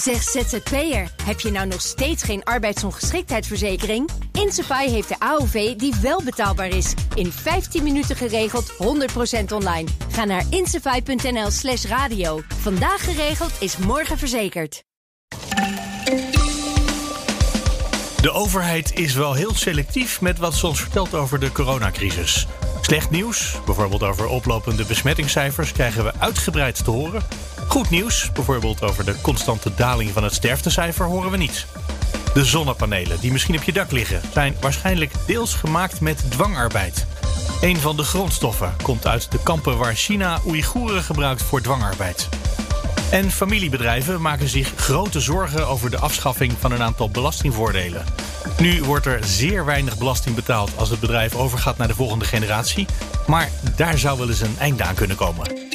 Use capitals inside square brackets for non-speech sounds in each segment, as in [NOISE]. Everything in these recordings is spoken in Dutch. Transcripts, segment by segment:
Zeg ZZP'er, heb je nou nog steeds geen arbeidsongeschiktheidsverzekering? Insafai heeft de AOV die wel betaalbaar is. In 15 minuten geregeld, 100% online. Ga naar insafai.nl slash radio. Vandaag geregeld is morgen verzekerd. De overheid is wel heel selectief met wat ze ons vertelt over de coronacrisis. Slecht nieuws, bijvoorbeeld over oplopende besmettingscijfers, krijgen we uitgebreid te horen. Goed nieuws, bijvoorbeeld over de constante daling van het sterftecijfer, horen we niet. De zonnepanelen die misschien op je dak liggen, zijn waarschijnlijk deels gemaakt met dwangarbeid. Een van de grondstoffen komt uit de kampen waar China Oeigoeren gebruikt voor dwangarbeid. En familiebedrijven maken zich grote zorgen over de afschaffing van een aantal belastingvoordelen. Nu wordt er zeer weinig belasting betaald als het bedrijf overgaat naar de volgende generatie. Maar daar zou wel eens een einde aan kunnen komen.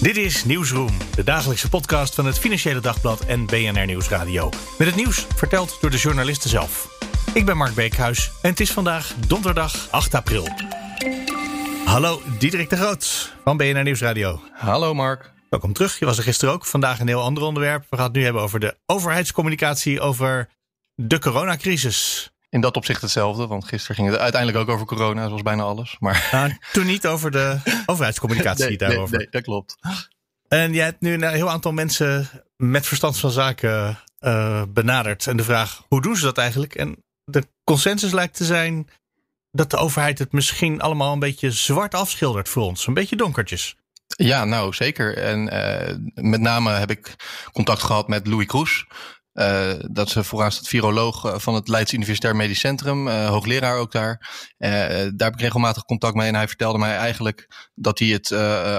Dit is Nieuwsroom, de dagelijkse podcast van het Financiële Dagblad en BNR Nieuwsradio. Met het nieuws verteld door de journalisten zelf. Ik ben Mark Beekhuis en het is vandaag donderdag 8 april. Hallo, Diederik de Groot van BNR Nieuwsradio. Hallo Mark. Welkom terug. Je was er gisteren ook. Vandaag een heel ander onderwerp. We gaan het nu hebben over de overheidscommunicatie over de coronacrisis. In dat opzicht hetzelfde, want gisteren ging het uiteindelijk ook over corona, zoals bijna alles. Maar... [LAUGHS] Nou, toen niet over de overheidscommunicatie nee, daarover. Nee, nee, dat klopt. En jij hebt nu een heel aantal mensen met verstand van zaken uh, benaderd. En de vraag, hoe doen ze dat eigenlijk? En de consensus lijkt te zijn dat de overheid het misschien allemaal een beetje zwart afschildert voor ons. Een beetje donkertjes. Ja, nou zeker. En uh, met name heb ik contact gehad met Louis Kroes. Uh, dat is vooraanstaand viroloog van het Leids Universitair Medisch Centrum, uh, hoogleraar ook daar. Daar heb ik regelmatig contact mee en hij vertelde mij eigenlijk dat hij het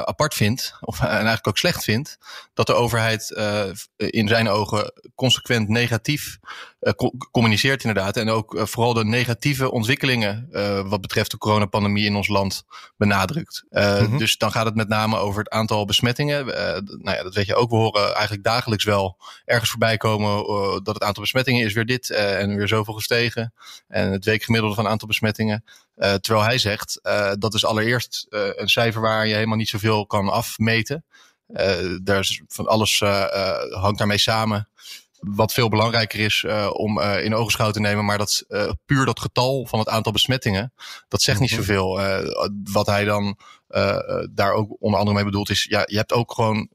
apart vindt, of en eigenlijk ook slecht vindt, dat de overheid in zijn ogen consequent negatief communiceert inderdaad. En ook vooral de negatieve ontwikkelingen wat betreft de coronapandemie in ons land benadrukt. Mm -hmm. Dus dan gaat het met name over het aantal besmettingen. nou ja, dat weet je ook. We horen eigenlijk dagelijks wel ergens voorbij komen dat het aantal besmettingen is weer dit en weer zoveel gestegen. En het weekgemiddelde van aantal besmettingen. Uh, terwijl hij zegt, dat is allereerst een cijfer waar je helemaal niet zoveel kan afmeten. daar is van alles hangt daarmee samen. Wat veel belangrijker is om in ogenschouw te nemen, maar dat puur dat getal van het aantal besmettingen, dat zegt niet zoveel. wat hij dan daar ook onder andere mee bedoelt is, ja, je hebt ook gewoon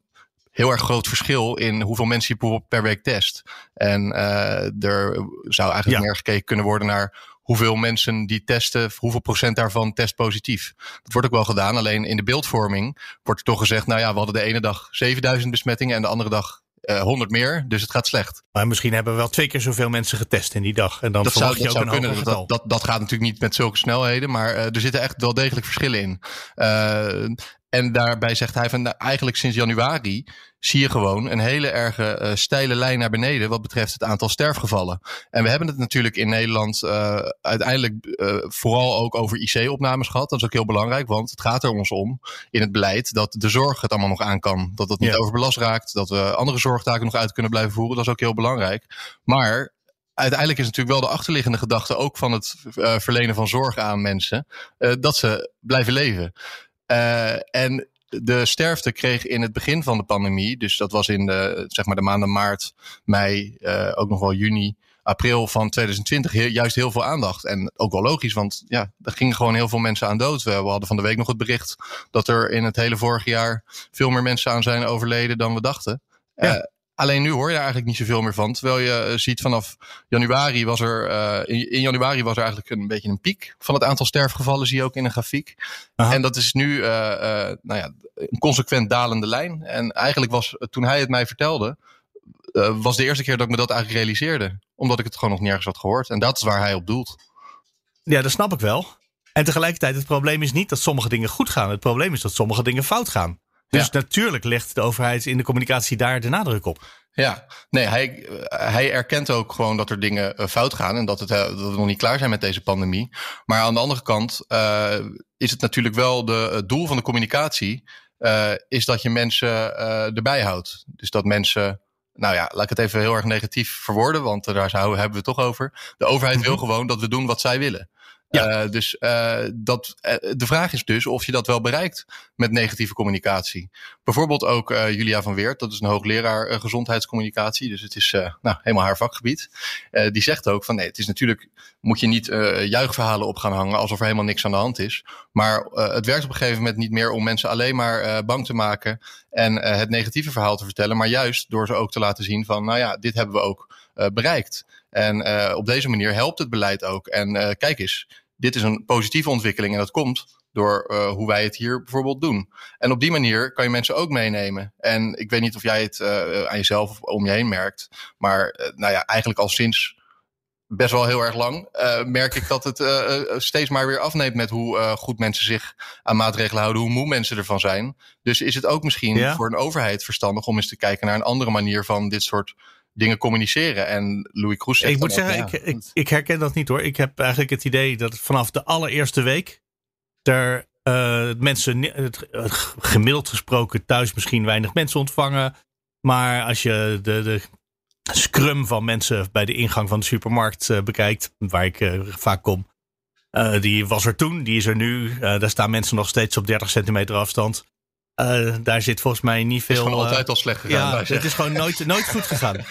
heel erg groot verschil in hoeveel mensen je per week test. En uh, er zou eigenlijk ja. meer gekeken kunnen worden naar hoeveel mensen die testen, hoeveel procent daarvan test positief. Dat wordt ook wel gedaan, alleen in de beeldvorming wordt er toch gezegd, nou ja, we hadden de ene dag 7000 besmettingen en de andere dag uh, 100 meer, dus het gaat slecht. Maar misschien hebben we wel twee keer zoveel mensen getest in die dag. En dan dat zou, je dat ook zou een kunnen. Dat, dat, dat gaat natuurlijk niet met zulke snelheden, maar uh, er zitten echt wel degelijk verschillen in. En daarbij zegt hij van nou, eigenlijk sinds januari zie je gewoon een hele erge uh, steile lijn naar beneden wat betreft het aantal sterfgevallen. En we hebben het natuurlijk in Nederland uh, uiteindelijk uh, vooral ook over IC-opnames gehad. Dat is ook heel belangrijk, want het gaat er ons om in het beleid dat de zorg het allemaal nog aan kan. Dat het niet Ja. overbelast raakt, dat we andere zorgtaken nog uit kunnen blijven voeren. Dat is ook heel belangrijk. Maar uiteindelijk is natuurlijk wel de achterliggende gedachte ook van het uh, verlenen van zorg aan mensen, uh, dat ze blijven leven. Uh, en de sterfte kreeg in het begin van de pandemie, dus dat was in de, zeg maar de maanden maart, mei, uh, ook nog wel juni, april van 2020 heel, juist heel veel aandacht. En ook wel logisch, want ja, er gingen gewoon heel veel mensen aan dood. We, we hadden van de week nog het bericht dat er in het hele vorige jaar veel meer mensen aan zijn overleden dan we dachten. Ja. Uh, Alleen nu hoor je er eigenlijk niet zoveel meer van. Terwijl je uh, ziet vanaf januari was er, uh, in, in, januari was er eigenlijk een beetje een piek van het aantal sterfgevallen, zie je ook in een grafiek. Aha. En dat is nu uh, nou ja, een consequent dalende lijn. En eigenlijk was, toen hij het mij vertelde, was de eerste keer dat ik me dat eigenlijk realiseerde. Omdat ik het gewoon nog nergens had gehoord. En dat is waar hij op doelt. Ja, dat snap ik wel. En tegelijkertijd, het probleem is niet dat sommige dingen goed gaan. Het probleem is dat sommige dingen fout gaan. Dus ja. natuurlijk legt de overheid in de communicatie daar de nadruk op. Ja, nee, hij, hij erkent ook gewoon dat er dingen fout gaan en dat, het, dat we nog niet klaar zijn met deze pandemie. Maar aan de andere kant uh, is het natuurlijk wel de, het doel van de communicatie, uh, is dat je mensen uh, erbij houdt. Dus dat mensen, nou ja, laat ik het even heel erg negatief verwoorden, want daar hebben we het toch over. De overheid mm -hmm. wil gewoon dat we doen wat zij willen. Ja. dus dat, de vraag is dus of je dat wel bereikt met negatieve communicatie. Bijvoorbeeld ook Julia van Weert, dat is een hoogleraar gezondheidscommunicatie. Dus het is nou, helemaal haar vakgebied. die zegt ook van nee, het is natuurlijk, moet je niet juichverhalen op gaan hangen alsof er helemaal niks aan de hand is. Maar het werkt op een gegeven moment niet meer om mensen alleen maar bang te maken en het negatieve verhaal te vertellen. Maar juist door ze ook te laten zien van nou ja, dit hebben we ook bereikt. En uh, op deze manier helpt het beleid ook. En uh, kijk eens, dit is een positieve ontwikkeling en dat komt door uh, hoe wij het hier bijvoorbeeld doen. En op die manier kan je mensen ook meenemen. En ik weet niet of jij het aan jezelf of om je heen merkt, maar nou ja, eigenlijk al sinds best wel heel erg lang, uh, merk ik dat het uh, steeds maar weer afneemt met hoe uh, goed mensen zich aan maatregelen houden, hoe moe mensen ervan zijn. Dus is het ook misschien ja? voor een overheid verstandig om eens te kijken naar een andere manier van dit soort dingen communiceren. En Louis Kroes Ik moet zeggen, ik, ik, ik, herken dat niet hoor. Ik heb eigenlijk het idee dat vanaf de allereerste week er uh, mensen, het, gemiddeld gesproken, thuis misschien weinig mensen ontvangen. Maar als je de, de scrum van mensen bij de ingang van de supermarkt uh, bekijkt, waar ik uh, vaak kom. die was er toen, die is er nu. daar staan mensen nog steeds op 30 centimeter afstand. Uh, daar zit volgens mij niet veel. Het is gewoon altijd al slecht gegaan. Ja, het is gewoon nooit, nooit goed gegaan. [LAUGHS]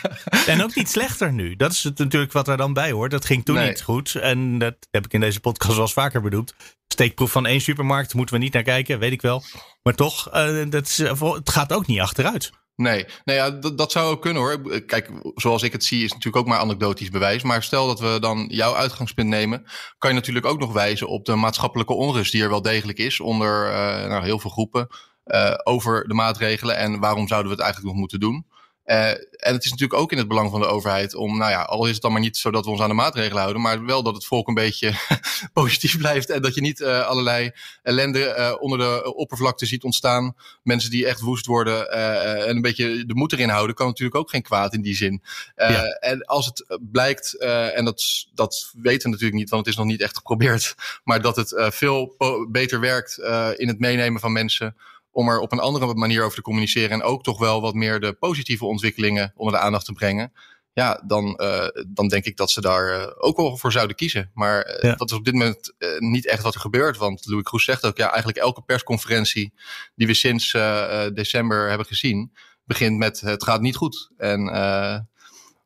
en ook niet slechter nu. Dat is het natuurlijk wat er dan bij hoort. Dat ging toen niet goed. En dat heb ik in deze podcast wel eens vaker bedoeld. Steekproef van één supermarkt moeten we niet naar kijken, weet ik wel. Maar toch, uh, dat is, het gaat ook niet achteruit. Nee, nee ja, dat, dat zou ook kunnen hoor. Kijk, zoals ik het zie, is natuurlijk ook maar anekdotisch bewijs. Maar stel dat we dan jouw uitgangspunt nemen, kan je natuurlijk ook nog wijzen op de maatschappelijke onrust die er wel degelijk is onder uh, nou, heel veel groepen over de maatregelen en waarom zouden we het eigenlijk nog moeten doen. Uh, en het is natuurlijk ook in het belang van de overheid om, nou ja, al is het dan maar niet zo dat we ons aan de maatregelen houden, maar wel dat het volk een beetje [LAUGHS] positief blijft en dat je niet uh, allerlei ellende uh, onder de oppervlakte ziet ontstaan. Mensen die echt woest worden en een beetje de moed erin houden, kan natuurlijk ook geen kwaad in die zin. Ja. En als het blijkt, en dat, dat weten we natuurlijk niet, want het is nog niet echt geprobeerd, [LAUGHS] maar dat het veel beter werkt in het meenemen van mensen om er op een andere manier over te communiceren en ook toch wel wat meer de positieve ontwikkelingen onder de aandacht te brengen. Ja, dan, uh, dan denk ik dat ze daar uh, ook wel voor zouden kiezen. Maar uh, ja. dat is op dit moment niet echt wat er gebeurt. Want Louis Kroes zegt ook, ja, eigenlijk elke persconferentie die we sinds december hebben gezien, begint met het gaat niet goed. En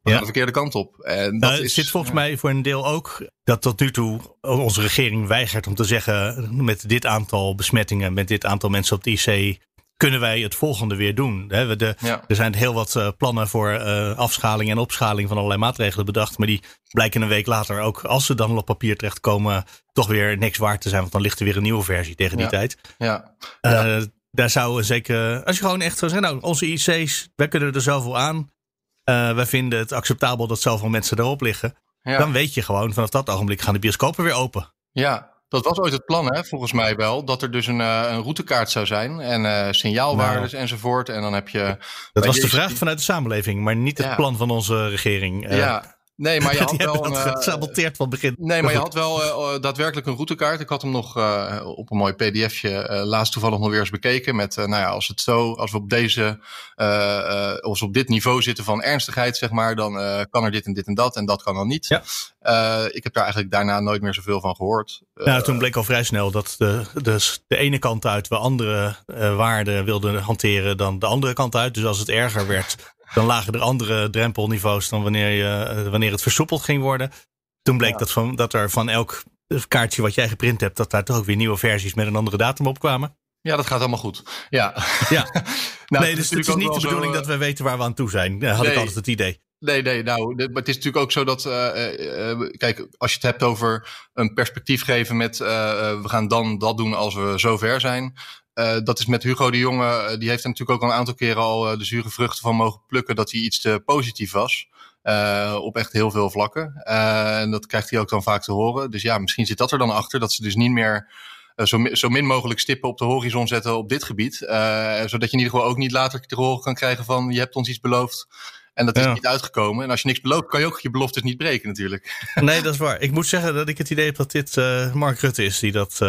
we gaan de verkeerde kant op. En dat nou, is, zit volgens mij voor een deel ook dat tot nu toe onze regering weigert om te zeggen: met dit aantal besmettingen, met dit aantal mensen op de IC, kunnen wij het volgende weer doen. De, ja. Er zijn heel wat uh, plannen voor uh, afschaling en opschaling van allerlei maatregelen bedacht. Maar die blijken een week later ook, als ze dan op papier terechtkomen, toch weer niks waard te zijn. Want dan ligt er weer een nieuwe versie tegen die ja. tijd. Ja. Uh, daar zou zeker, als je gewoon echt zou zeggen, nou, onze IC's, wij kunnen er zoveel aan. Uh, wij vinden het acceptabel dat zoveel mensen erop liggen. Ja. Dan weet je gewoon, vanaf dat ogenblik gaan de bioscopen weer open. Ja, dat was ooit het plan, hè, volgens mij wel. Dat er dus een, uh, een routekaart zou zijn. En uh, signaalwaardes nou, enzovoort. En dan heb je. Dat was de vraag vanuit de samenleving, maar niet het ja. plan van onze regering. ja, Nee, maar je [LAUGHS] had wel een, gesaboteerd van begin. Nee, maar je had wel uh, daadwerkelijk een routekaart. Ik had hem nog uh, op een mooi pdfje uh, laatst toevallig nog weer eens bekeken. Met, nou ja, als het zo, als we op deze, als we op dit niveau zitten van ernstigheid, zeg maar, dan kan er dit en dit en dat en dat kan dan niet. Ja. ik heb daar eigenlijk daarna nooit meer zoveel van gehoord. Nou, toen bleek al vrij snel dat de, de, de ene kant uit we andere waarden wilden hanteren dan de andere kant uit. Dus als het erger werd, dan lagen er andere drempelniveaus dan wanneer, je, wanneer het versoepeld ging worden. Toen bleek ja. dat, van, dat er van elk kaartje wat jij geprint hebt, dat daar toch ook weer nieuwe versies met een andere datum op kwamen. Ja, dat gaat allemaal goed. Ja. ja. [LAUGHS] nou, nee, dus het is niet de bedoeling zo, dat we weten waar we aan toe zijn. Had nee. ik altijd het idee. Nee, nee, nou, maar het is natuurlijk ook zo dat, uh, uh, kijk, als je het hebt over een perspectief geven met, we gaan dan dat doen als we zover zijn. Uh, dat is met Hugo de Jonge, die heeft er natuurlijk ook al een aantal keren al de zure vruchten van mogen plukken dat hij iets te positief was. Uh, op echt heel veel vlakken. Uh, en dat krijgt hij ook dan vaak te horen. Dus ja, misschien zit dat er dan achter, dat ze dus niet meer zo, zo, min mogelijk stippen op de horizon zetten op dit gebied. zodat je in ieder geval ook niet later te horen kan krijgen van je hebt ons iets beloofd. En dat is ja. niet uitgekomen. En als je niks belooft, kan je ook je beloftes niet breken natuurlijk. [LAUGHS] Nee, dat is waar. Ik moet zeggen dat ik het idee heb dat dit Mark Rutte is die dat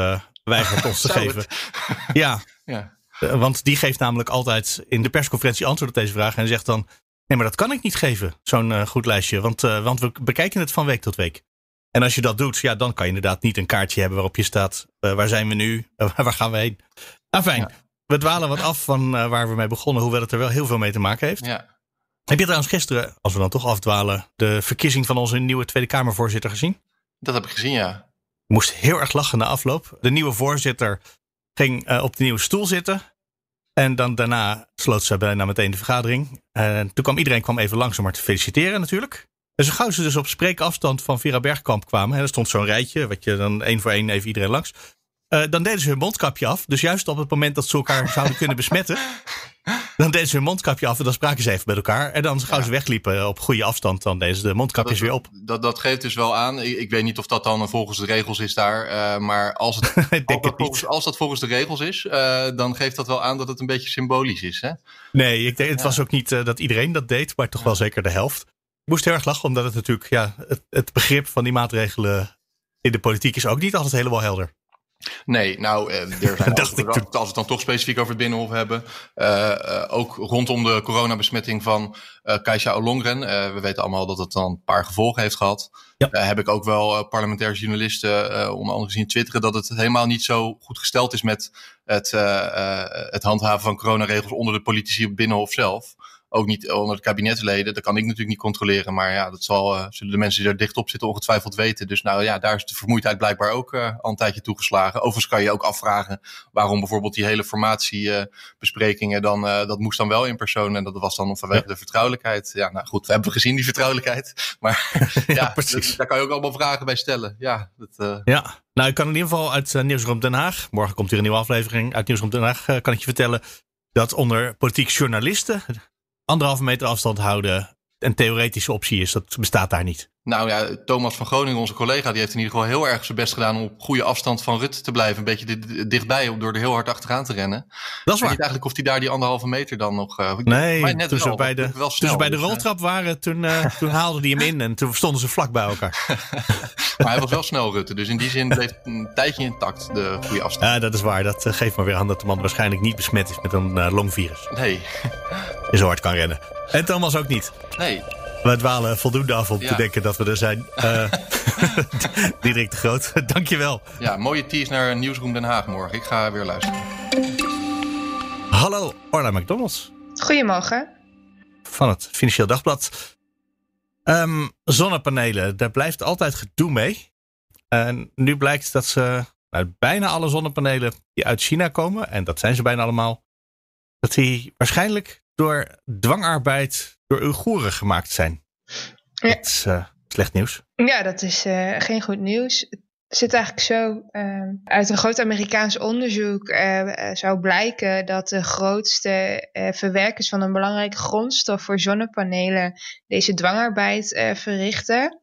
weigert ons te [LAUGHS] geven. [LAUGHS] Ja. ja. Uh, want die geeft namelijk altijd in de persconferentie antwoord op deze vraag. En zegt dan, nee, maar dat kan ik niet geven, zo'n goed lijstje. Want, want we bekijken het van week tot week. En als je dat doet, ja, dan kan je inderdaad niet een kaartje hebben waarop je staat: waar zijn we nu? [LAUGHS] waar gaan we heen? Ah, fijn. We dwalen wat af van waar we mee begonnen, hoewel het er wel heel veel mee te maken heeft. Ja. Heb je trouwens gisteren, als we dan toch afdwalen, de verkiezing van onze nieuwe Tweede Kamervoorzitter gezien? Dat heb ik gezien, ja. Moest heel erg lachen na afloop. De nieuwe voorzitter ging uh, op de nieuwe stoel zitten. En dan daarna sloot ze bijna meteen de vergadering. En toen kwam iedereen kwam even langs om haar te feliciteren natuurlijk. En zo gauw ze dus op spreekafstand van Vera Bergkamp kwamen. En er stond zo'n rijtje, wat je dan één voor één even iedereen langs. Uh, dan deden ze hun mondkapje af. Dus juist op het moment dat ze elkaar zouden kunnen besmetten. [LAUGHS] Dan deden ze hun mondkapje af en dan spraken ze even met elkaar. En dan gauw ze wegliepen op goede afstand, dan deden ze de mondkapjes dat, weer op. Dat, dat geeft dus wel aan. Ik, ik weet niet of dat dan volgens de regels is daar. Uh, maar als, het, [LAUGHS] als, dat volgens, als, dat volgens, de regels is, uh, dan geeft dat wel aan dat het een beetje symbolisch is. Hè? Nee, ik denk, het was ook niet uh, dat iedereen dat deed, maar toch wel zeker de helft. Ik moest heel erg lachen, omdat het natuurlijk, ja, het, het begrip van die maatregelen in de politiek is ook niet altijd helemaal helder. Nee, nou, er zijn [LAUGHS] ook, als we het dan toch specifiek over het Binnenhof hebben, uh, uh, ook rondom de coronabesmetting van uh, Keisha Olongren. we weten allemaal dat het dan een paar gevolgen heeft gehad. Ja. heb ik ook wel parlementaire journalisten, onder andere gezien twitteren, dat het helemaal niet zo goed gesteld is met het, het handhaven van coronaregels onder de politici op Binnenhof zelf ook niet onder de kabinetsleden. Dat kan ik natuurlijk niet controleren. Maar ja, dat zal, uh, zullen de mensen die er dicht op zitten ongetwijfeld weten. Dus nou ja, daar is de vermoeidheid blijkbaar ook uh, al een tijdje toegeslagen. Overigens kan je ook afvragen waarom bijvoorbeeld die hele formatiebesprekingen dan, uh, dat moest dan wel in persoon. En dat was dan vanwege ja. de vertrouwelijkheid. Ja, nou goed, we hebben gezien die vertrouwelijkheid. [LAUGHS] Maar [LAUGHS] ja, ja precies. daar kan je ook allemaal vragen bij stellen. Ja, dat, ja. Nou, ik kan in ieder geval uit Nieuwsroom Den Haag, morgen komt hier een nieuwe aflevering uit Nieuwsroom Den Haag, kan ik je vertellen dat onder politiek journalisten anderhalve meter afstand houden een theoretische optie is. Dat bestaat daar niet. Nou ja, Thomas van Groningen, onze collega, die heeft in ieder geval heel erg zijn best gedaan om op goede afstand van Rutte te blijven. Een beetje dichtbij, om door er heel hard achteraan te rennen. Dat is waar. Ik weet eigenlijk of hij daar die anderhalve meter dan nog. Uh, nee, net toen, ze bij de, snel, toen ze bij de dus, roltrap waren, toen, uh, [LAUGHS] toen haalden die hem in en toen stonden ze vlak bij elkaar. [LAUGHS] maar hij was wel snel, Rutte. Dus in die zin bleef een tijdje intact de goede afstand. Ja, dat is waar. Dat geeft maar weer aan dat de man waarschijnlijk niet besmet is met een longvirus. Nee. En zo hard kan rennen. En Thomas ook niet. Nee. We dwalen voldoende af om te denken dat we er zijn. Uh, [LAUGHS] [LAUGHS] Diederik de Groot, [LAUGHS] dankjewel. Ja, mooie tease naar Nieuwsroom Den Haag morgen. Ik ga weer luisteren. Hallo, Orla McDonalds. Goedemorgen. Van het Financieel Dagblad. Um, zonnepanelen, daar blijft altijd gedoe mee. En nu blijkt dat ze nou, bijna alle zonnepanelen die uit China komen, en dat zijn ze bijna allemaal, dat die waarschijnlijk door dwangarbeid door Oeigoeren gemaakt zijn. Ja. Dat is uh, slecht nieuws. Ja, dat is uh, geen goed nieuws. Het zit eigenlijk zo, uh, uit een groot Amerikaans onderzoek zou blijken dat de grootste verwerkers van een belangrijke grondstof voor zonnepanelen deze dwangarbeid verrichten.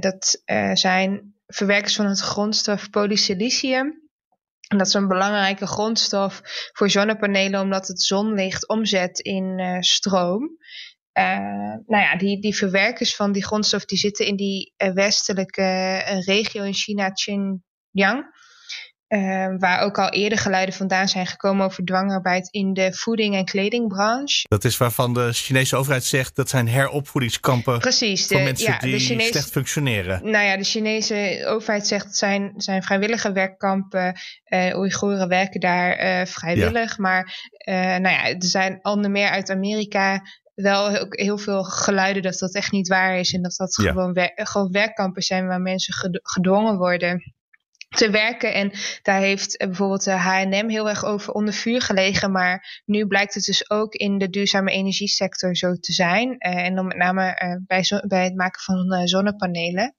dat zijn verwerkers van het grondstof polysilicium. En dat is een belangrijke grondstof voor zonnepanelen, omdat het zonlicht omzet in uh, stroom. Uh, nou ja, die, die verwerkers van die grondstof die zitten in die uh, westelijke regio in China, Xinjiang. Uh, waar ook al eerder geluiden vandaan zijn gekomen over dwangarbeid in de voeding- en kledingbranche. Dat is waarvan de Chinese overheid zegt dat zijn heropvoedingskampen Precies, de, voor mensen ja, die Chinese, slecht functioneren. Nou ja, de Chinese overheid zegt dat zijn, zijn vrijwillige werkkampen. Uh, Oeigoeren werken daar uh, vrijwillig. Ja. Maar uh, nou ja, er zijn onder meer uit Amerika wel ook heel veel geluiden dat dat echt niet waar is. En dat dat ja. gewoon, wer gewoon werkkampen zijn waar mensen gedwongen worden te werken. En daar heeft eh, bijvoorbeeld de H&M heel erg over onder vuur gelegen. Maar nu blijkt het dus ook in de duurzame energiesector zo te zijn. Uh, en dan met name bij, bij het maken van zonnepanelen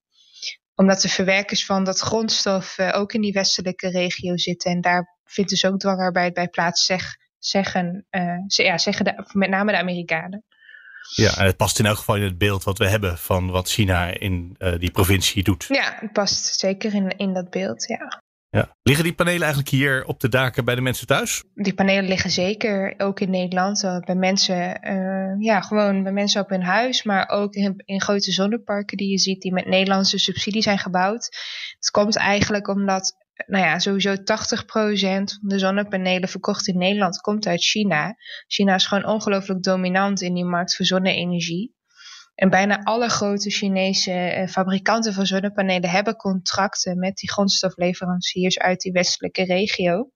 omdat de verwerkers van dat grondstof ook in die westelijke regio zitten. En daar vindt dus ook dwangarbeid bij plaats, zeg, zeggen, ja, zeggen met name de Amerikanen. Ja, en het past in elk geval in het beeld wat we hebben van wat China in uh, die provincie doet. Ja, het past zeker in, in dat beeld, ja. ja. Liggen die panelen eigenlijk hier op de daken bij de mensen thuis? Die panelen liggen zeker ook in Nederland. Bij mensen, uh, ja, gewoon bij mensen op hun huis. Maar ook in, in grote zonneparken die je ziet, die met Nederlandse subsidie zijn gebouwd. Het komt eigenlijk omdat nou ja, sowieso 80% van de zonnepanelen verkocht in Nederland komt uit China. China is gewoon ongelooflijk dominant in die markt voor zonne-energie. En bijna alle grote Chinese fabrikanten van zonnepanelen hebben contracten met die grondstofleveranciers uit die westelijke regio.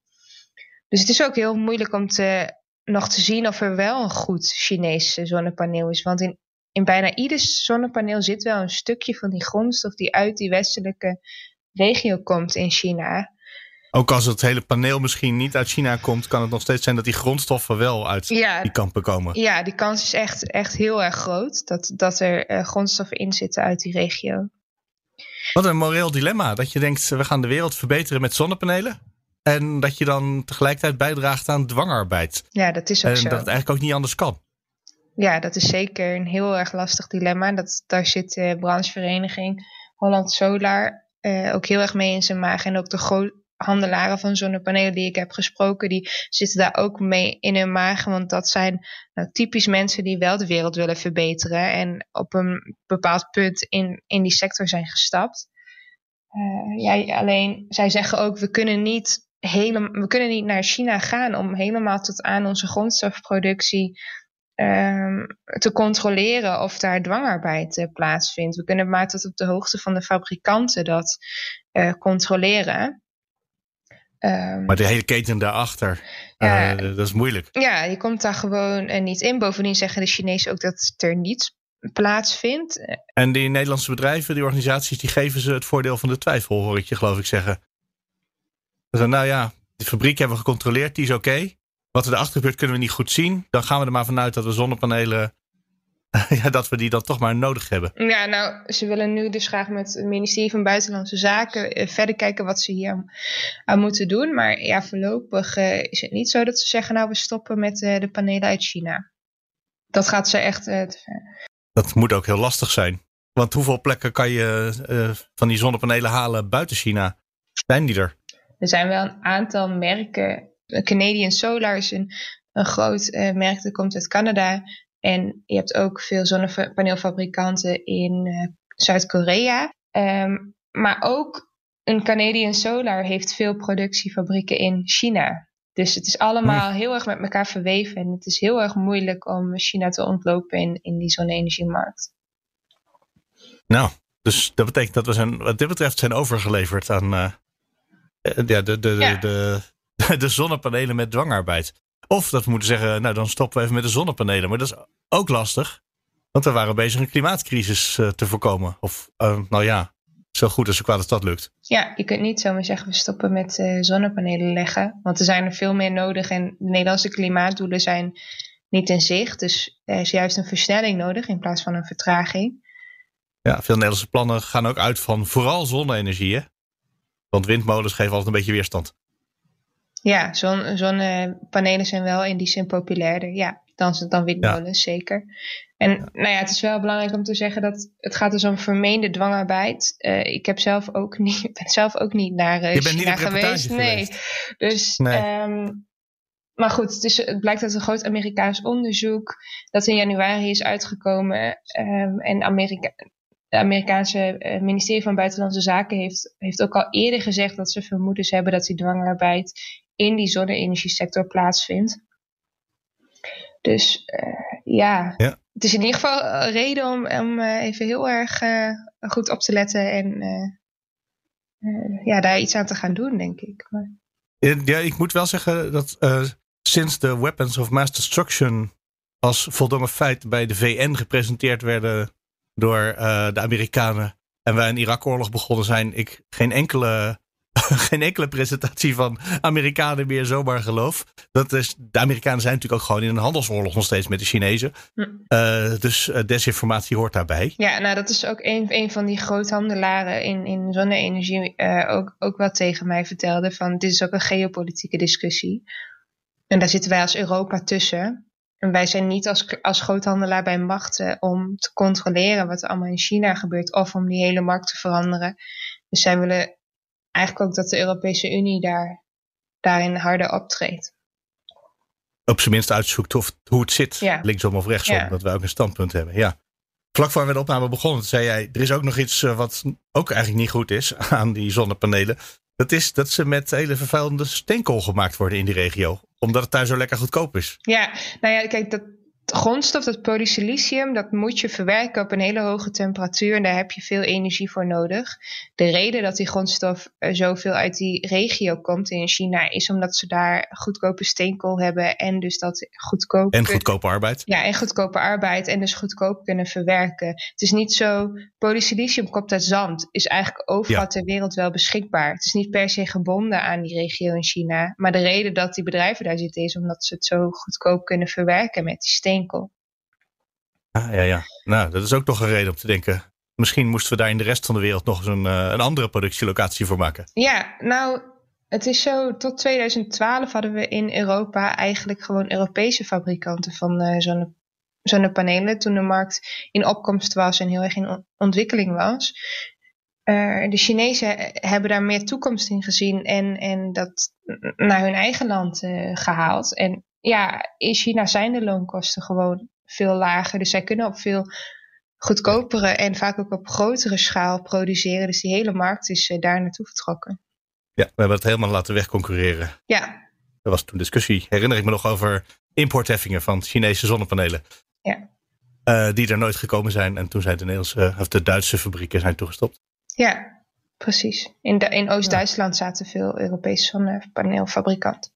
Dus het is ook heel moeilijk om te, nog te zien of er wel een goed Chinese zonnepaneel is. Want in, in bijna ieder zonnepaneel zit wel een stukje van die grondstof die uit die westelijke regio komt in China. Ook als het hele paneel misschien niet uit China komt, kan het nog steeds zijn dat die grondstoffen wel uit die kampen komen. Ja, die kans is echt, echt heel erg groot dat, dat er uh, grondstoffen in zitten uit die regio. Wat een moreel dilemma. Dat je denkt, we gaan de wereld verbeteren met zonnepanelen. En dat je dan tegelijkertijd bijdraagt aan dwangarbeid. Ja, dat is ook en zo. En dat het eigenlijk ook niet anders kan. Ja, dat is zeker een heel erg lastig dilemma. Dat, daar zit de branchevereniging Holland Solar uh, ook heel erg mee in zijn maag. En ook de handelaren van zonnepanelen die ik heb gesproken, die zitten daar ook mee in hun maag. Want dat zijn nou, typisch mensen die wel de wereld willen verbeteren. En op een bepaald punt in, in die sector zijn gestapt. Uh, ja, alleen zij zeggen ook, we kunnen niet helemaal, we kunnen niet naar China gaan om helemaal tot aan onze grondstofproductie um, te controleren of daar dwangarbeid uh, plaatsvindt. We kunnen maar tot op de hoogte van de fabrikanten dat uh, controleren. Um, maar de hele keten daarachter, ja, uh, dat is moeilijk. Ja, je komt daar gewoon niet in. Bovendien zeggen de Chinezen ook dat het er niet plaatsvindt. En die Nederlandse bedrijven, die organisaties, die geven ze het voordeel van de twijfel, hoor ik je geloof ik zeggen. Dus nou ja, de fabriek hebben we gecontroleerd, die is oké. Okay. Wat er erachter gebeurt kunnen we niet goed zien. Dan gaan we er maar vanuit dat we zonnepanelen, [LAUGHS] ja, dat we die dan toch maar nodig hebben. Ja, nou, ze willen nu dus graag met het ministerie van Buitenlandse Zaken verder kijken wat ze hier aan moeten doen. Maar ja, voorlopig uh, is het niet zo dat ze zeggen, nou, we stoppen met uh, de panelen uit China. Dat gaat ze echt uh, te ver. Dat moet ook heel lastig zijn. Want hoeveel plekken kan je van die zonnepanelen halen buiten China? Zijn die er? Er zijn wel een aantal merken. Canadian Solar is een, een groot uh, merk dat komt uit Canada. En je hebt ook veel zonnepaneelfabrikanten in uh, Zuid-Korea. Um, maar ook een Canadian Solar heeft veel productiefabrieken in China. Dus het is allemaal heel erg met elkaar verweven. En het is heel erg moeilijk om China te ontlopen in, in die zonne-energiemarkt. Nou, dus dat betekent dat we zijn, wat dit betreft zijn overgeleverd aan, uh, ja, de, de, ja. De, [LAUGHS] de, zonnepanelen met dwangarbeid. Of dat we moeten zeggen, nou dan stoppen we even met de zonnepanelen. Maar dat is ook lastig. Want we waren bezig een klimaatcrisis uh, te voorkomen. Of uh, nou ja, zo goed als zo kwaad als dat lukt. Ja, je kunt niet zomaar zeggen we stoppen met uh, zonnepanelen leggen. Want er zijn er veel meer nodig. En de Nederlandse klimaatdoelen zijn niet in zicht. Dus er is juist een versnelling nodig in plaats van een vertraging. Ja, veel Nederlandse plannen gaan ook uit van vooral zonne-energie. Hè? Want windmolens geven altijd een beetje weerstand. Ja, zon, zonnepanelen zijn wel in die zin populairder. Ja, dan, dan windmolens, ja. zeker. En ja. nou ja, het is wel belangrijk om te zeggen dat het gaat dus om vermeende dwangarbeid. Uh, ik heb zelf ook [LAUGHS] niet, ben zelf ook niet naar uh, Je bent China niet geweest. Nee. Dus, nee. Um, maar goed, het, is, het blijkt uit een groot Amerikaans onderzoek dat in januari is uitgekomen. Um, en Amerika, de Amerikaanse uh, ministerie van Buitenlandse Zaken heeft, heeft ook al eerder gezegd dat ze vermoedens hebben dat die dwangarbeid in die zonne-energiesector plaatsvindt. Dus uh, ja. ja, het is in ieder geval een reden om, om uh, even heel erg uh, goed op te letten en ja, daar iets aan te gaan doen, denk ik. Maar... Ja, ik moet wel zeggen dat sinds de Weapons of Mass Destruction als voldongen feit bij de VN gepresenteerd werden door de Amerikanen en wij een Irak-oorlog begonnen zijn, ik geen enkele, [LAUGHS] geen enkele presentatie van Amerikanen meer zomaar geloof. Dat is, de Amerikanen zijn natuurlijk ook gewoon in een handelsoorlog nog steeds met de Chinezen. Uh, dus uh, desinformatie hoort daarbij. Ja, nou dat is ook een, een van die groothandelaren in, in zonne-energie ook, ook wat tegen mij vertelde. Van dit is ook een geopolitieke discussie. En daar zitten wij als Europa tussen. En wij zijn niet als, als groothandelaar bij machten om te controleren wat er allemaal in China gebeurt of om die hele markt te veranderen. Dus zij willen eigenlijk ook dat de Europese Unie daar, daarin harder optreedt. Op zijn minst uitzoekt of, hoe het zit, ja. linksom of rechtsom, Ja. dat wij ook een standpunt hebben. Ja. Vlak voor we de opname begonnen, zei jij, er is ook nog iets uh, wat ook eigenlijk niet goed is [LAUGHS] aan die zonnepanelen. Dat is dat ze met hele vervuilende steenkool gemaakt worden in die regio. Omdat het daar zo lekker goedkoop is. Ja, nou ja, kijk, dat, grondstof, dat polysilicium, dat moet je verwerken op een hele hoge temperatuur en daar heb je veel energie voor nodig. De reden dat die grondstof zoveel uit die regio komt in China is omdat ze daar goedkope steenkool hebben en dus dat goedkoop. En goedkope arbeid. Ja, en goedkope arbeid en dus goedkoop kunnen verwerken. Het is niet zo, polysilicium komt uit zand, is eigenlijk overal ter wereld wel beschikbaar. Het is niet per se gebonden aan die regio in China, maar de reden dat die bedrijven daar zitten is omdat ze het zo goedkoop kunnen verwerken met die steenkool. Ah, ja, ja. Nou, dat is ook nog een reden om te denken. Misschien moesten we daar in de rest van de wereld nog eens een, uh, een andere productielocatie voor maken. Ja, nou, het is zo, tot 2012 hadden we in Europa eigenlijk gewoon Europese fabrikanten van uh, zonne, zonnepanelen. Toen de markt in opkomst was en heel erg in ontwikkeling was. Uh, de Chinezen hebben daar meer toekomst in gezien en, en dat naar hun eigen land gehaald. En ja, in China zijn de loonkosten gewoon veel lager. Dus zij kunnen op veel goedkopere en vaak ook op grotere schaal produceren. Dus die hele markt is uh, daar naartoe vertrokken. Ja, we hebben het helemaal laten wegconcurreren. Ja. Er was toen discussie, herinner ik me nog, over importheffingen van Chinese zonnepanelen. Ja. Uh, die er nooit gekomen zijn. En toen zijn de, Nederlandse, of de Duitse fabrieken zijn toegestopt. Ja, precies. In, in Oost-Duitsland zaten veel Europese zonnepaneelfabrikanten.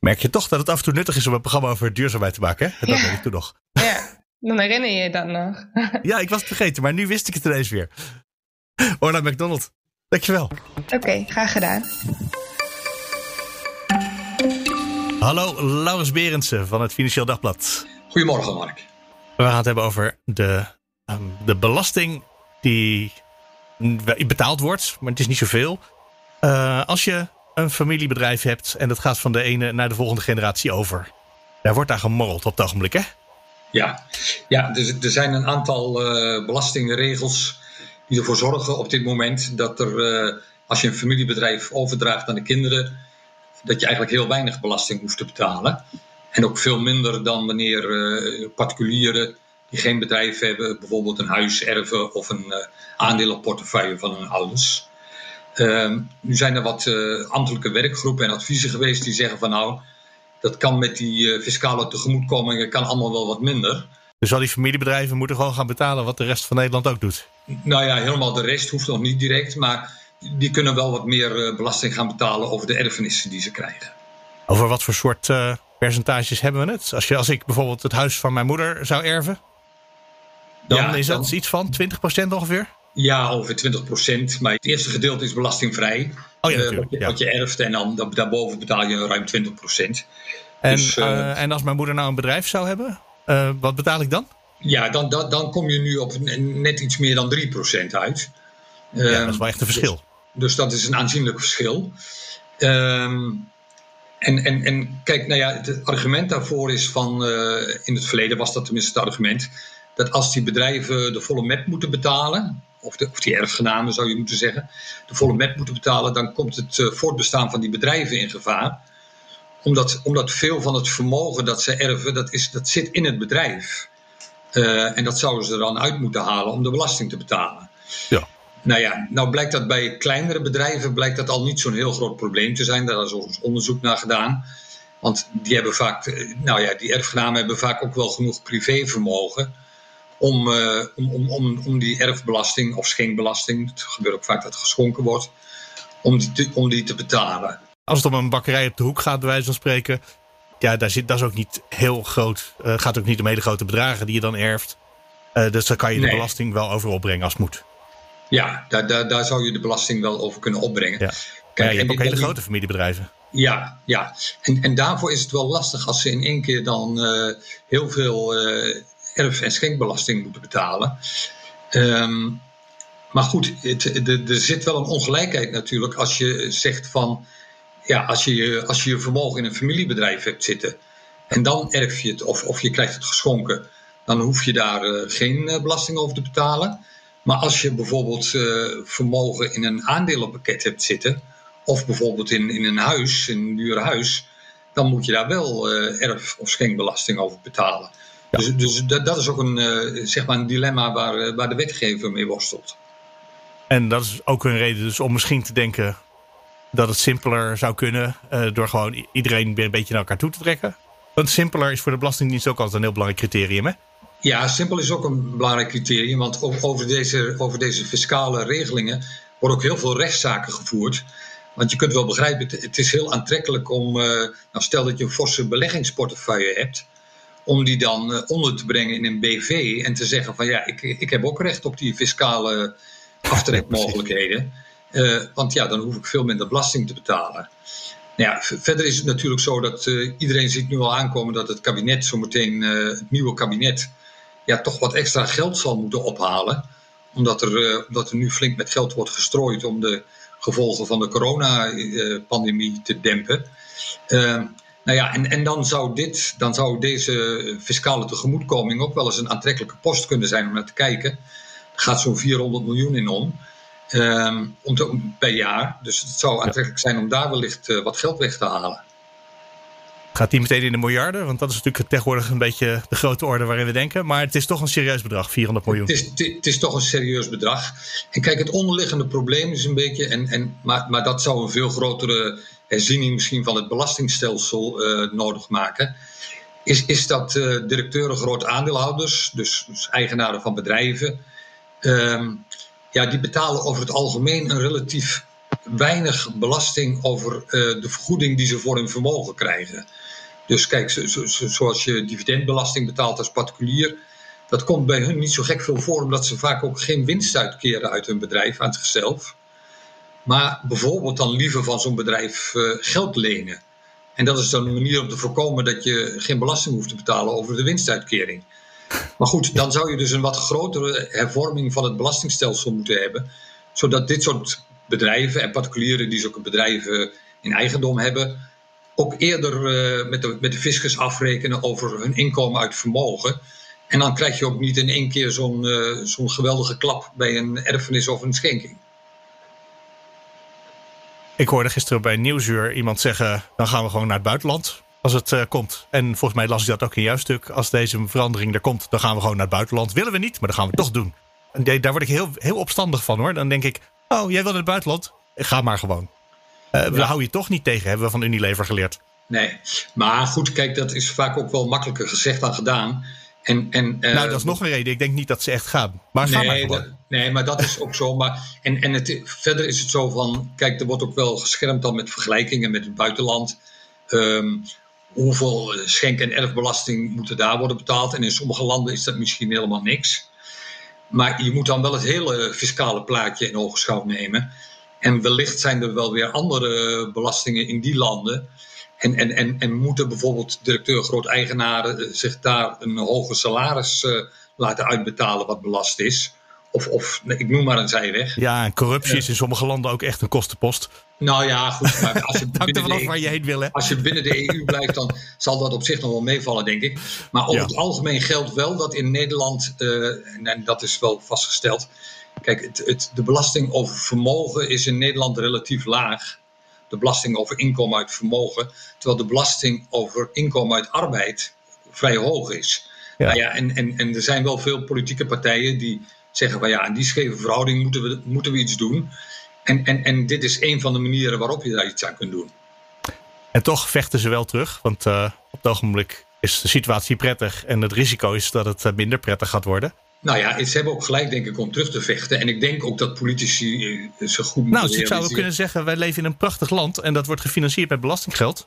Merk je toch dat het af en toe nuttig is om een programma over duurzaamheid te maken? Hè? Dat weet ik toen nog. [LAUGHS] Ja, dan herinner je je dat nog. ja, ik was het vergeten, maar nu wist ik het ineens weer. Orla McDonald, dankjewel. Oké, okay, graag gedaan. Hallo, Laurens Berendsen van het Financieel Dagblad. Goedemorgen, Mark. We gaan het hebben over de, um, de belasting die betaald wordt, maar het is niet zoveel. Uh, als je een familiebedrijf hebt en dat gaat van de ene naar de volgende generatie over. Daar wordt daar gemorreld op het ogenblik, hè? Ja, ja dus er zijn een aantal uh, belastingregels die ervoor zorgen op dit moment dat er, uh, als je een familiebedrijf overdraagt aan de kinderen, dat je eigenlijk heel weinig belasting hoeft te betalen. En ook veel minder dan wanneer uh, particulieren die geen bedrijf hebben, bijvoorbeeld een huis erven of een aandelenportefeuille van hun ouders. Uh, nu zijn er wat uh, ambtelijke werkgroepen en adviezen geweest die zeggen van nou, dat kan met die uh, fiscale tegemoetkomingen kan allemaal wel wat minder. Dus al die familiebedrijven moeten gewoon gaan betalen wat de rest van Nederland ook doet? Nou ja, helemaal de rest hoeft nog niet direct, maar die kunnen wel wat meer uh, belasting gaan betalen over de erfenissen die ze krijgen. Over wat voor soort percentages hebben we het? Als, je, als ik bijvoorbeeld het huis van mijn moeder zou erven, dan ja, is dat dan... iets van 20% ongeveer? Ja, ongeveer 20 procent. Maar het eerste gedeelte is belastingvrij. Oh ja, uh, wat, je, ja. wat, je, erft. En dan daarboven betaal je ruim 20 procent. En, dus, uh, uh, en als mijn moeder nou een bedrijf zou hebben, wat betaal ik dan? Ja, dan, dan, dan kom je nu op net iets meer dan 3 procent uit. ja, dat is wel echt een verschil. Dus, dus dat is een aanzienlijk verschil. Um, en, en, en kijk, nou ja, het argument daarvoor is van, in het verleden was dat tenminste het argument, dat als die bedrijven de volle met moeten betalen, of, de, of die erfgenamen zou je moeten zeggen, de volle met moeten betalen, dan komt het uh, voortbestaan van die bedrijven in gevaar. Omdat, omdat veel van het vermogen dat ze erven, dat, is, dat zit in het bedrijf. Uh, en dat zouden ze er dan uit moeten halen om de belasting te betalen. Ja. Nou ja, nou blijkt dat bij kleinere bedrijven blijkt dat al niet zo'n heel groot probleem te zijn. Daar is ons onderzoek naar gedaan. Want die hebben vaak, nou ja, die erfgenamen hebben vaak ook wel genoeg privévermogen om, uh, om, om, om, om die erfbelasting of schenkbelasting, het gebeurt ook vaak dat het geschonken wordt, om die te, om die te betalen. Als het om een bakkerij op de hoek gaat, bij wijze van spreken, ja, daar zit, dat is ook niet heel groot. Het uh, gaat ook niet om hele grote bedragen die je dan erft. Uh, dus daar kan je de belasting wel over opbrengen als het moet. Ja, daar, daar, daar zou je de belasting wel over kunnen opbrengen. Ja. Kijk, ja, je hebt ook hele die, grote familiebedrijven. Ja, ja. En, en daarvoor is het wel lastig als ze in één keer dan uh, heel veel uh, erf- en schenkbelasting moeten betalen. Um, maar goed, er zit wel een ongelijkheid natuurlijk als je zegt van, ja, als je, als je je vermogen in een familiebedrijf hebt zitten en dan erf je het of, of je krijgt het geschonken, dan hoef je daar uh, geen uh, belasting over te betalen. Maar als je bijvoorbeeld uh, vermogen in een aandelenpakket hebt zitten, of bijvoorbeeld in, in een huis, een duur huis, dan moet je daar wel erf- of schenkbelasting over betalen. Ja. Dus, dus dat, dat, is ook een, uh, zeg maar een dilemma waar, uh, waar de wetgever mee worstelt. En dat is ook een reden dus om misschien te denken dat het simpeler zou kunnen uh, door gewoon iedereen weer een beetje naar elkaar toe te trekken. Want simpeler is voor de Belastingdienst ook altijd een heel belangrijk criterium, hè? Ja, simpel is ook een belangrijk criterium, want over deze, over deze fiscale regelingen worden ook heel veel rechtszaken gevoerd. Want je kunt wel begrijpen, het is heel aantrekkelijk om, uh, nou stel dat je een forse beleggingsportefeuille hebt, om die dan uh, onder te brengen in een BV en te zeggen van ja, ik, ik heb ook recht op die fiscale aftrekmogelijkheden. Uh, want ja, dan hoef ik veel minder belasting te betalen. Nou ja, verder is het natuurlijk zo dat iedereen ziet nu al aankomen dat het kabinet, zometeen het nieuwe kabinet, ja, toch wat extra geld zal moeten ophalen. Omdat er, omdat er nu flink met geld wordt gestrooid om de gevolgen van de coronapandemie te dempen. Nou ja, en, en dan, zou dit, dan zou deze fiscale tegemoetkoming ook wel eens een aantrekkelijke post kunnen zijn om naar te kijken. Er gaat zo'n 400 miljoen in om. Uh, om te, per jaar. Dus het zou aantrekkelijk zijn om daar wellicht uh, wat geld weg te halen. Gaat die meteen in de miljarden? Want dat is natuurlijk tegenwoordig een beetje de grote orde waarin we denken. Maar het is toch een serieus bedrag, 400 miljoen. Het is, het is toch een serieus bedrag. En kijk, het onderliggende probleem is een beetje. En, en, maar, maar dat zou een veel grotere herziening misschien van het belastingstelsel uh, nodig maken. Is, is dat uh, directeuren, grote aandeelhouders, dus, dus eigenaren van bedrijven. Uh, ja, die betalen over het algemeen een relatief weinig belasting over uh, de vergoeding die ze voor hun vermogen krijgen. Dus kijk, zo, zo, zoals je dividendbelasting betaalt als particulier, dat komt bij hun niet zo gek veel voor, omdat ze vaak ook geen winst uitkeren uit hun bedrijf aan zichzelf. Maar bijvoorbeeld dan liever van zo'n bedrijf uh, geld lenen. En dat is dan een manier om te voorkomen dat je geen belasting hoeft te betalen over de winstuitkering. Maar goed, dan zou je dus een wat grotere hervorming van het belastingstelsel moeten hebben. Zodat dit soort bedrijven en particulieren die zulke bedrijven in eigendom hebben, ook eerder uh, met, de, met de fiscus afrekenen over hun inkomen uit vermogen. En dan krijg je ook niet in één keer zo'n uh, zo'n geweldige klap bij een erfenis of een schenking. Ik hoorde gisteren bij Nieuwsuur iemand zeggen: dan gaan we gewoon naar het buitenland als het uh, komt. En volgens mij las ik dat ook in jouw stuk. Als deze verandering er komt, dan gaan we gewoon naar het buitenland. Willen we niet, maar dan gaan we toch doen. En daar word ik heel, heel opstandig van hoor. Dan denk ik: oh, jij wil naar het buitenland? Ga maar gewoon. Ja. We houden je toch niet tegen, hebben we van Unilever geleerd. Nee, maar goed, kijk, dat is vaak ook wel makkelijker gezegd dan gedaan. En, en, uh, nou, dat is nog een reden. Ik denk niet dat ze echt gaan. Maar nee, maar. Dat, nee, maar dat is ook zo. Maar, en en het, verder is het zo van, kijk, er wordt ook wel geschermd dan met vergelijkingen met het buitenland. Um, hoeveel schenk- en erfbelasting moeten daar worden betaald? En in sommige landen is dat misschien helemaal niks. Maar je moet dan wel het hele fiscale plaatje in ogenschouw nemen. En wellicht zijn er wel weer andere belastingen in die landen. En, en, en, en moeten bijvoorbeeld directeur, groot-eigenaren zich daar een hoger salaris uh, laten uitbetalen wat belast is. Of, of ik noem maar een zijweg. Ja, en corruptie is in sommige landen ook echt een kostenpost. Nou ja, goed. Maar als je, [LAUGHS] binnen de, waar je heen wil, hè? als je binnen de EU blijft, dan zal dat op zich nog wel meevallen, denk ik. Maar over ja. het algemeen geldt wel dat in Nederland, uh, en dat is wel vastgesteld. Kijk, het, het, de belasting over vermogen is in Nederland relatief laag. De belasting over inkomen uit vermogen. Terwijl de belasting over inkomen uit arbeid vrij hoog is. Ja. Nou ja, en, en, en er zijn wel veel politieke partijen die zeggen van ja, in die scheve verhouding moeten we, moeten we iets doen. En, en, en dit is een van de manieren waarop je daar iets aan kunt doen. En toch vechten ze wel terug, want uh, op het ogenblik is de situatie prettig en het risico is dat het minder prettig gaat worden. Nou ja, ze hebben ook gelijk, denk ik, om terug te vechten. En ik denk ook dat politici zo goed Nou, dus ik zou ook kunnen zeggen, wij leven in een prachtig land en dat wordt gefinancierd met belastinggeld.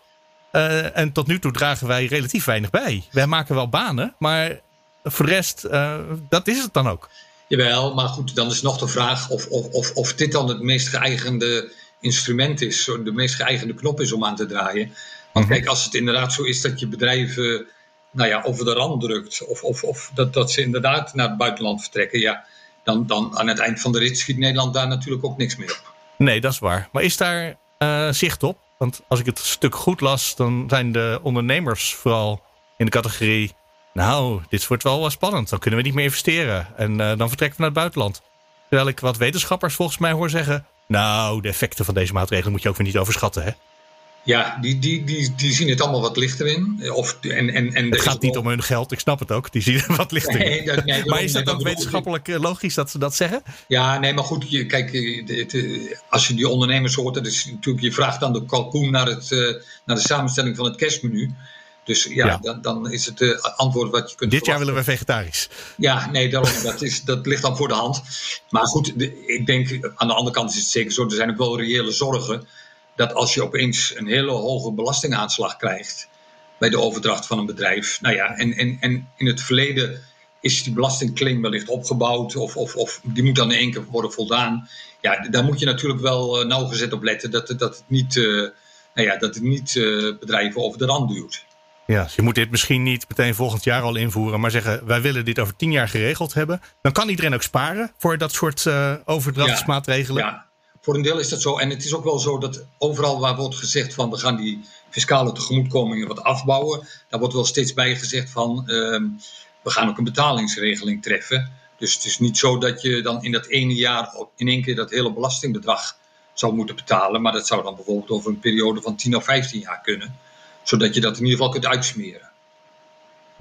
Uh, en tot nu toe dragen wij relatief weinig bij. Wij maken wel banen, maar voor de rest, uh, dat is het dan ook. Jawel, maar goed, dan is nog de vraag of, of, of, of dit dan het meest geëigende instrument is, de meest geëigende knop is om aan te draaien. Want -hmm. kijk, als het inderdaad zo is dat je bedrijven nou ja, over de rand drukt, of, of, of dat, dat ze inderdaad naar het buitenland vertrekken, ja, dan, dan aan het eind van de rit schiet Nederland daar natuurlijk ook niks meer op. Nee, dat is waar. Maar is daar uh, zicht op? Want als ik het stuk goed las, dan zijn de ondernemers vooral in de categorie nou, dit wordt wel spannend. Dan kunnen we niet meer investeren. En uh, dan vertrekken we naar het buitenland. Terwijl ik wat wetenschappers volgens mij hoor zeggen... nou, de effecten van deze maatregelen moet je ook weer niet overschatten, hè? Ja, die, die, die, die zien het allemaal wat lichter in. Of, en, en, en het gaat niet om hun geld, ik snap het ook. Die zien het wat lichter nee, in. Dat, nee, maar is dat ook wetenschappelijk logisch dat ze dat zeggen? Ja, nee, maar goed, je, kijk, het, als je die ondernemers hoort... Dat is natuurlijk, je vraagt dan de kalkoen naar, het, naar de samenstelling van het kerstmenu... Dus ja, Dan, dan, is het uh, antwoord wat je kunt Dit jaar willen we vegetarisch. Ja, nee, daarom, dat, is, dat ligt dan voor de hand. Maar goed, ik denk aan de andere kant is het zeker zo. Er zijn ook wel reële zorgen dat als je opeens een hele hoge belastingaanslag krijgt bij de overdracht van een bedrijf. Nou ja, en, en, en in het verleden is die belastingclaim wellicht opgebouwd of, of, of die moet dan in één keer worden voldaan. Ja, daar moet je natuurlijk wel uh, nauwgezet op letten dat, dat het niet, uh, nou ja, dat het niet uh, bedrijven over de rand duwt. Ja, dus je moet dit misschien niet meteen volgend jaar al invoeren, maar zeggen wij willen dit over tien jaar geregeld hebben. Dan kan iedereen ook sparen voor dat soort overdrachtsmaatregelen. Ja, ja, voor een deel is dat zo. En het is ook wel zo dat overal waar wordt gezegd van we gaan die fiscale tegemoetkomingen wat afbouwen, daar wordt wel steeds bij gezegd van ehm, we gaan ook een betalingsregeling treffen. Dus het is niet zo dat je dan in dat ene jaar in één keer dat hele belastingbedrag zou moeten betalen. Maar dat zou dan bijvoorbeeld over een periode van 10 of 15 jaar kunnen. Zodat je dat in ieder geval kunt uitsmeren.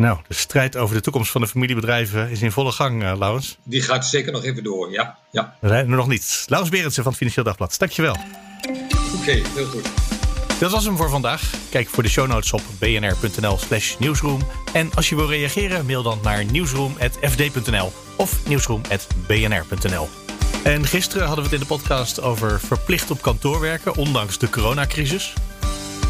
Nou, de strijd over de toekomst van de familiebedrijven is in volle gang, uh, Laurens. Die gaat zeker nog even door, ja. ja. We zijn er nog niet. Laurens Berendsen van het Financieel Dagblad, dankjewel. Oké, heel goed. Dat was hem voor vandaag. Kijk voor de show notes op bnr.nl slash nieuwsroom. En als je wil reageren, mail dan naar nieuwsroom.fd.nl of nieuwsroom.bnr.nl. En gisteren hadden we het in de podcast over verplicht op kantoor werken, ondanks de coronacrisis.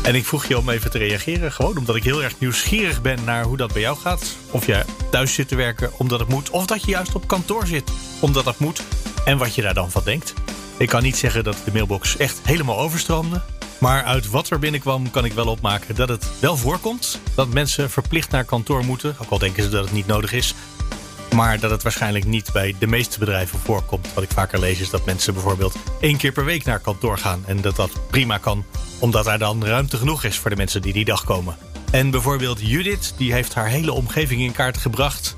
En ik vroeg je om even te reageren, gewoon omdat ik heel erg nieuwsgierig ben naar hoe dat bij jou gaat. Of je thuis zit te werken omdat het moet, of dat je juist op kantoor zit omdat dat moet. En wat je daar dan van denkt. Ik kan niet zeggen dat de mailbox echt helemaal overstroomde. Maar uit wat er binnenkwam kan ik wel opmaken dat het wel voorkomt dat mensen verplicht naar kantoor moeten. Ook al denken ze dat het niet nodig is. Maar dat het waarschijnlijk niet bij de meeste bedrijven voorkomt. Wat ik vaker lees is dat mensen bijvoorbeeld één keer per week naar kantoor gaan. En dat dat prima kan, omdat er dan ruimte genoeg is voor de mensen die die dag komen. En bijvoorbeeld Judith, die heeft haar hele omgeving in kaart gebracht.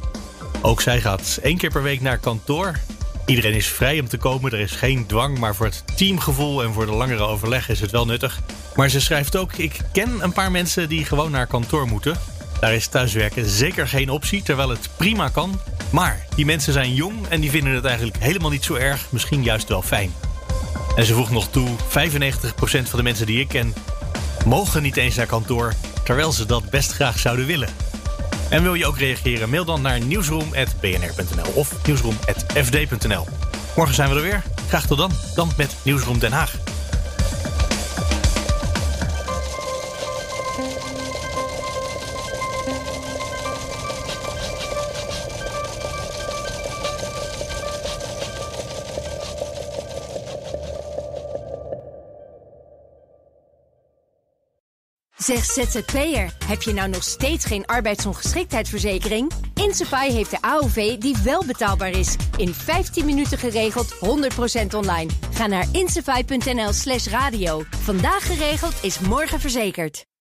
Ook zij gaat één keer per week naar kantoor. Iedereen is vrij om te komen, er is geen dwang, maar voor het teamgevoel en voor de langere overleg is het wel nuttig. Maar ze schrijft ook: Ik ken een paar mensen die gewoon naar kantoor moeten. Daar is thuiswerken zeker geen optie, terwijl het prima kan. Maar die mensen zijn jong en die vinden het eigenlijk helemaal niet zo erg, misschien juist wel fijn. En ze voegt nog toe: 95% van de mensen die ik ken mogen niet eens naar kantoor, terwijl ze dat best graag zouden willen. En wil je ook reageren? Mail dan naar nieuwsroom.bnr.nl of nieuwsroom.fd.nl. Morgen zijn we er weer. Graag tot dan. Dan met Nieuwsroom Den Haag. Zeg ZZP'er, heb je nou nog steeds geen arbeidsongeschiktheidsverzekering? Insafai heeft de AOV die wel betaalbaar is. In 15 minuten geregeld, 100% online. Ga naar insafai.nl slash radio. Vandaag geregeld is morgen verzekerd.